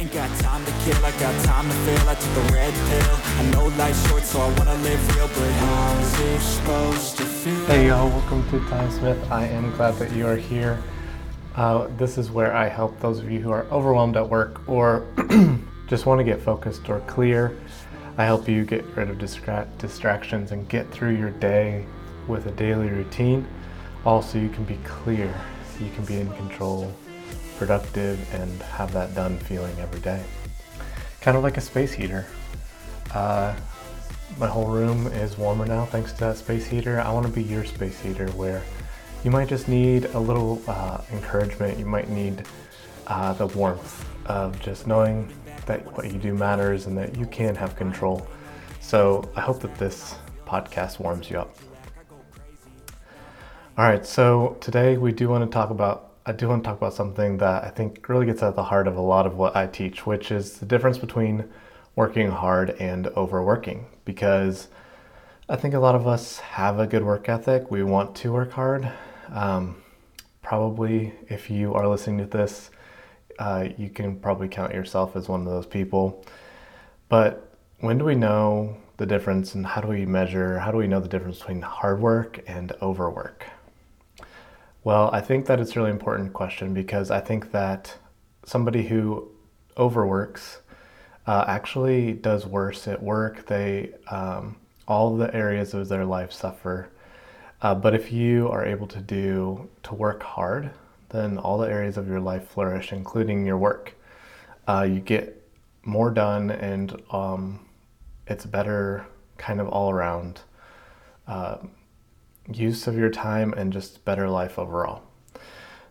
Ain't got time to kill, I got time to feel I took the red pill I know life's short so I wanna live real But how's it supposed to feel? Hey y'all, welcome to Time Smith. I am glad that you are here. Uh, this is where I help those of you who are overwhelmed at work or just want to get focused or clear. I help you get rid of distra- distractions and get through your day with a daily routine. Also, you can be clear, you can be in control, productive, and have that done feeling every day. Kind of like a space heater. Uh, my whole room is warmer now thanks to that space heater. I want to be your space heater where you might just need a little uh, encouragement. You might need uh, the warmth of just knowing that what you do matters and that you can have control. So I hope that this podcast warms you up. All right, so today we do want to talk about, I do want to talk about something that I think really gets at the heart of a lot of what I teach, which is the difference between working hard and overworking. Because I think a lot of us have a good work ethic. We want to work hard. Um, probably, if you are listening to this, uh, you can probably count yourself as one of those people. But when do we know the difference and how do we measure, how do we know the difference between hard work and overwork? Well, I think that it's a really important question because I think that somebody who overworks uh, actually does worse at work. They um, all the areas of their life suffer. Uh, but if you are able to do to work hard, then all the areas of your life flourish, including your work. Uh, you get more done, and um, it's better kind of all around uh, use of your time and just better life overall.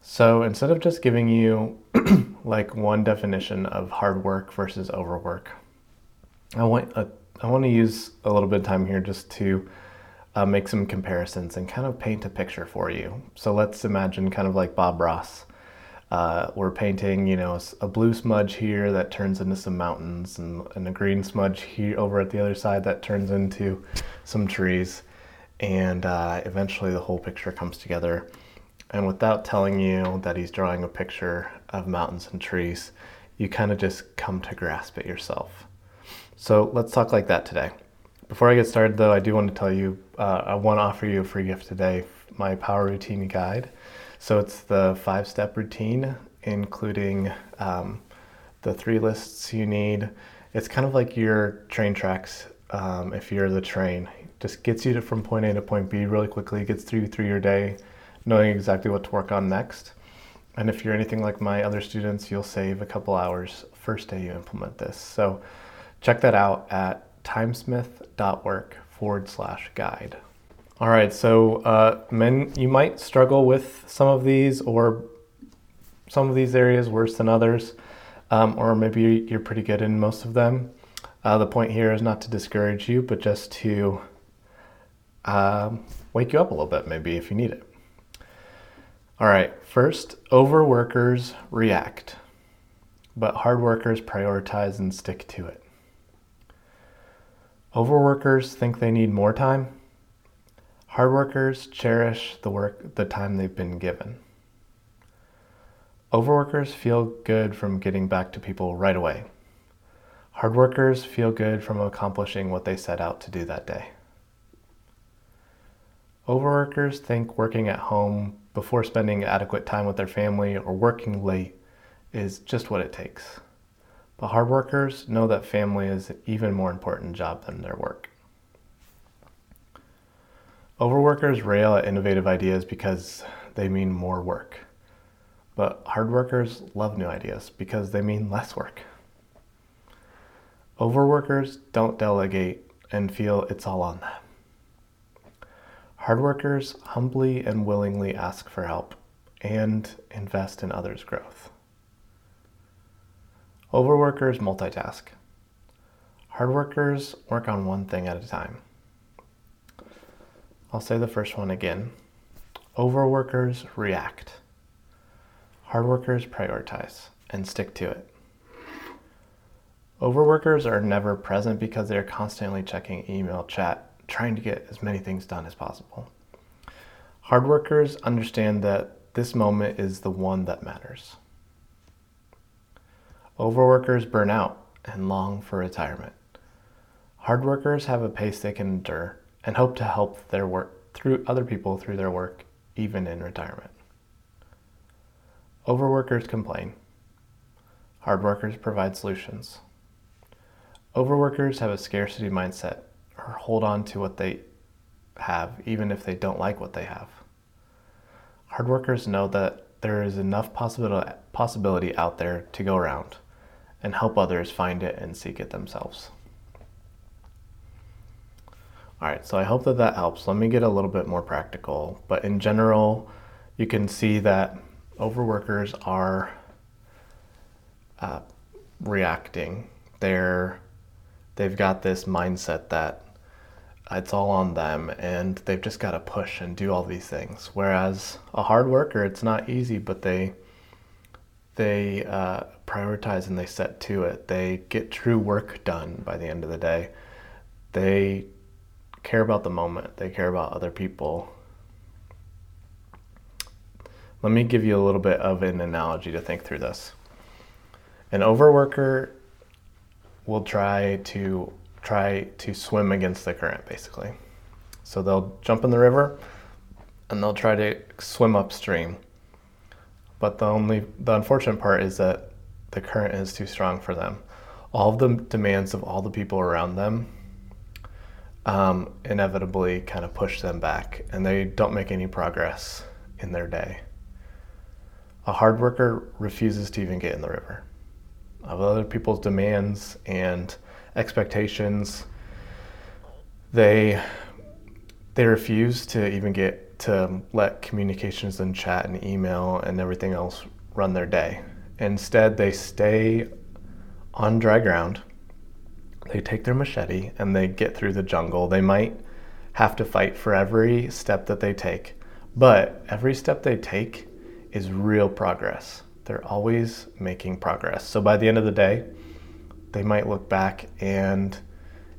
So instead of just giving you like one definition of hard work versus overwork, I want a, I want to use a little bit of time here just to uh, make some comparisons and kind of paint a picture for you. So let's imagine kind of like Bob Ross. Uh, we're painting, you know, a blue smudge here that turns into some mountains, and, and a green smudge here over at the other side that turns into some trees and uh, eventually the whole picture comes together. And without telling you that he's drawing a picture of mountains and trees, you kind of just come to grasp it yourself. So let's talk like that today. Before I get started, though, I do want to tell you uh, I want to offer you a free gift today my Power Routine Guide. So it's the five step routine, including um, the three lists you need. It's kind of like your train tracks um, if you're the train just gets you to from point A to point B really quickly, gets through through your day, knowing exactly what to work on next. And if you're anything like my other students, you'll save a couple hours first day you implement this. So check that out at timesmith.work forward slash guide. All right, so uh, men, you might struggle with some of these or some of these areas worse than others, um, or maybe you're pretty good in most of them. Uh, the point here is not to discourage you, but just to um, wake you up a little bit, maybe if you need it. All right, first, overworkers react, but hard workers prioritize and stick to it. Overworkers think they need more time. Hard workers cherish the work the time they've been given. Overworkers feel good from getting back to people right away. Hard workers feel good from accomplishing what they set out to do that day. Overworkers think working at home before spending adequate time with their family or working late is just what it takes. But hard workers know that family is an even more important job than their work. Overworkers rail at innovative ideas because they mean more work. But hard workers love new ideas because they mean less work. Overworkers don't delegate and feel it's all on them. Hard workers humbly and willingly ask for help and invest in others' growth. Overworkers multitask. Hard workers work on one thing at a time. I'll say the first one again. Overworkers react. Hard workers prioritize and stick to it. Overworkers are never present because they're constantly checking email, chat, trying to get as many things done as possible. Hard workers understand that this moment is the one that matters. Overworkers burn out and long for retirement. Hard workers have a pace they can endure and hope to help their work through other people through their work even in retirement. Overworkers complain. Hard workers provide solutions. Overworkers have a scarcity mindset hold on to what they have even if they don't like what they have. Hard workers know that there is enough possibility out there to go around and help others find it and seek it themselves. All right, so I hope that that helps. Let me get a little bit more practical. But in general, you can see that overworkers are uh, reacting. They're they've got this mindset that it's all on them and they've just got to push and do all these things. Whereas a hard worker, it's not easy, but they they uh, prioritize and they set to it. They get true work done by the end of the day. They care about the moment, they care about other people. Let me give you a little bit of an analogy to think through this. An overworker will try to try to swim against the current basically. So they'll jump in the river and they'll try to swim upstream. But the only the unfortunate part is that the current is too strong for them. All of the demands of all the people around them um, inevitably kind of push them back and they don't make any progress in their day. A hard worker refuses to even get in the river. Of other people's demands and expectations, they they refuse to even get to let communications and chat and email and everything else run their day. Instead, they stay on dry ground they take their machete and they get through the jungle. They might have to fight for every step that they take, but every step they take is real progress. They're always making progress. So by the end of the day, they might look back and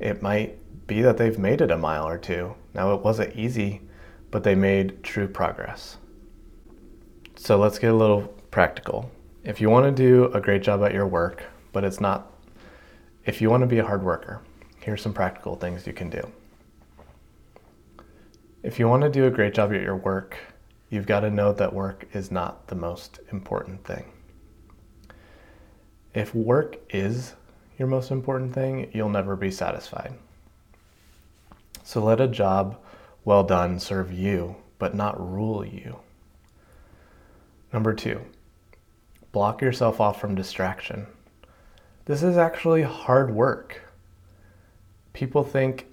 it might be that they've made it a mile or two. Now, it wasn't easy, but they made true progress. So let's get a little practical. If you want to do a great job at your work, but it's not if you want to be a hard worker, here's some practical things you can do. If you want to do a great job at your work, you've got to know that work is not the most important thing. If work is your most important thing, you'll never be satisfied. So let a job well done serve you, but not rule you. Number two, block yourself off from distraction. This is actually hard work. People think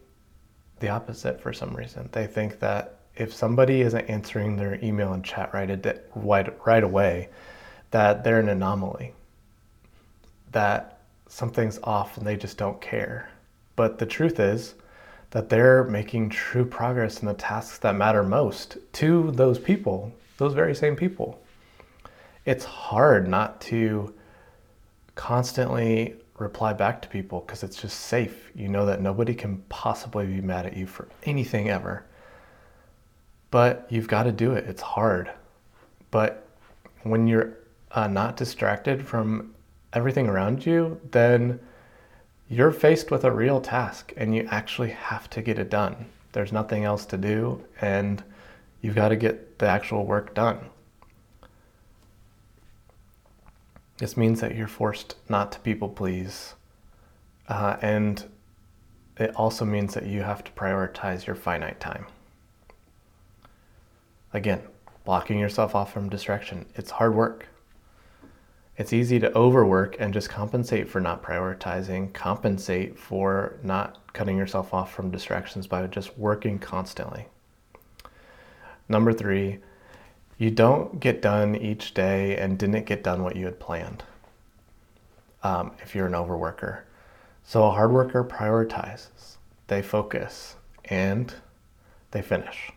the opposite for some reason. They think that if somebody isn't answering their email and chat right, right away, that they're an anomaly, that something's off and they just don't care. But the truth is that they're making true progress in the tasks that matter most to those people, those very same people. It's hard not to constantly reply back to people because it's just safe. You know that nobody can possibly be mad at you for anything ever. But you've got to do it. It's hard. But when you're uh, not distracted from everything around you, then you're faced with a real task and you actually have to get it done. There's nothing else to do, and you've got to get the actual work done. This means that you're forced not to people please. Uh, and it also means that you have to prioritize your finite time. Again, blocking yourself off from distraction. It's hard work. It's easy to overwork and just compensate for not prioritizing, compensate for not cutting yourself off from distractions by just working constantly. Number three, you don't get done each day and didn't get done what you had planned um, if you're an overworker. So a hard worker prioritizes, they focus, and they finish.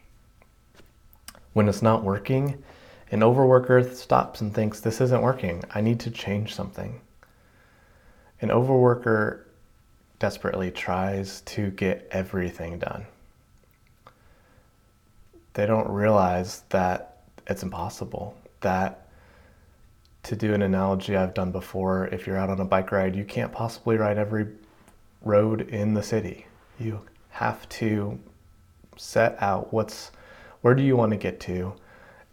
When it's not working, an overworker stops and thinks, This isn't working. I need to change something. An overworker desperately tries to get everything done. They don't realize that it's impossible. That to do an analogy I've done before, if you're out on a bike ride, you can't possibly ride every road in the city. You have to set out what's where do you want to get to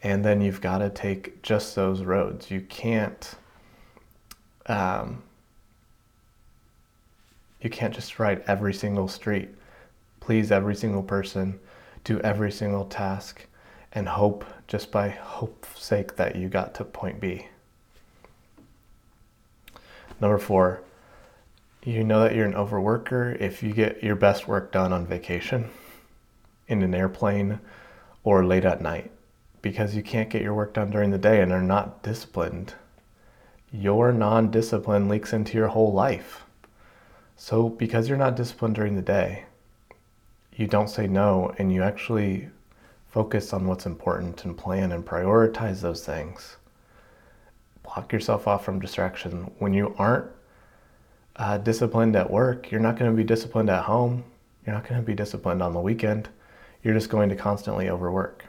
and then you've got to take just those roads. You can't um, you can't just ride every single street, please every single person, do every single task, and hope just by hope's sake that you got to point B. Number four, you know that you're an overworker if you get your best work done on vacation, in an airplane, or late at night because you can't get your work done during the day and are not disciplined. Your non discipline leaks into your whole life. So, because you're not disciplined during the day, you don't say no and you actually focus on what's important and plan and prioritize those things. Block yourself off from distraction. When you aren't uh, disciplined at work, you're not going to be disciplined at home. You're not going to be disciplined on the weekend. You're just going to constantly overwork.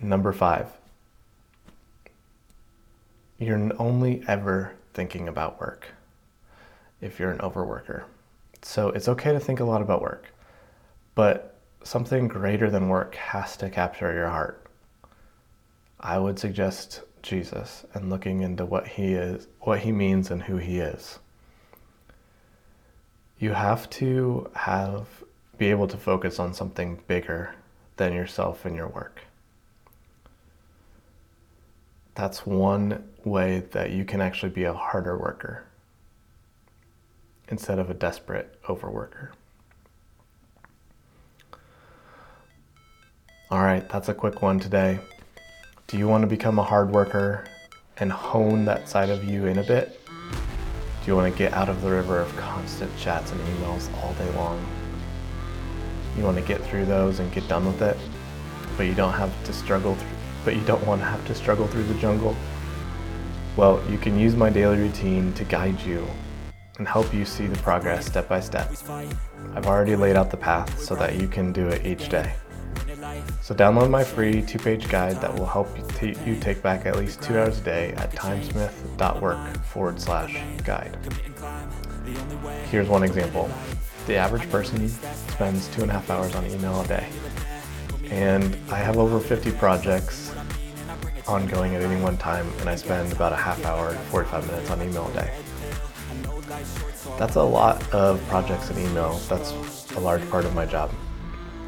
Number five, you're only ever thinking about work if you're an overworker. So it's okay to think a lot about work, but something greater than work has to capture your heart. I would suggest Jesus and looking into what he is, what he means and who he is. You have to have be able to focus on something bigger than yourself and your work. That's one way that you can actually be a harder worker instead of a desperate overworker. All right, that's a quick one today. Do you want to become a hard worker and hone that side of you in a bit? Do you want to get out of the river of constant chats and emails all day long? You want to get through those and get done with it, but you don't have to struggle through, but you don't want to have to struggle through the jungle? Well, you can use my daily routine to guide you and help you see the progress step by step. I've already laid out the path so that you can do it each day. So download my free two-page guide that will help you, take back at least two hours a day at timesmith.work forward slash guide. Here's one example. The average person spends two and a half hours on email a day. And I have over 50 projects ongoing at any one time, and I spend about a half hour, 45 minutes on email a day. That's a lot of projects and email. That's a large part of my job.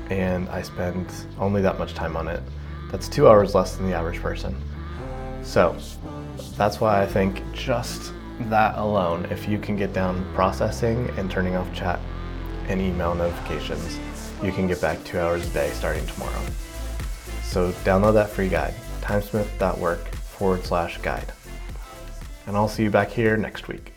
And I spend only that much time on it. That's two hours less than the average person. So that's why I think just that alone, if you can get down processing and turning off chat and email notifications, you can get back two hours a day starting tomorrow. So download that free guide, timesmith.work forward slash guide. And I'll see you back here next week.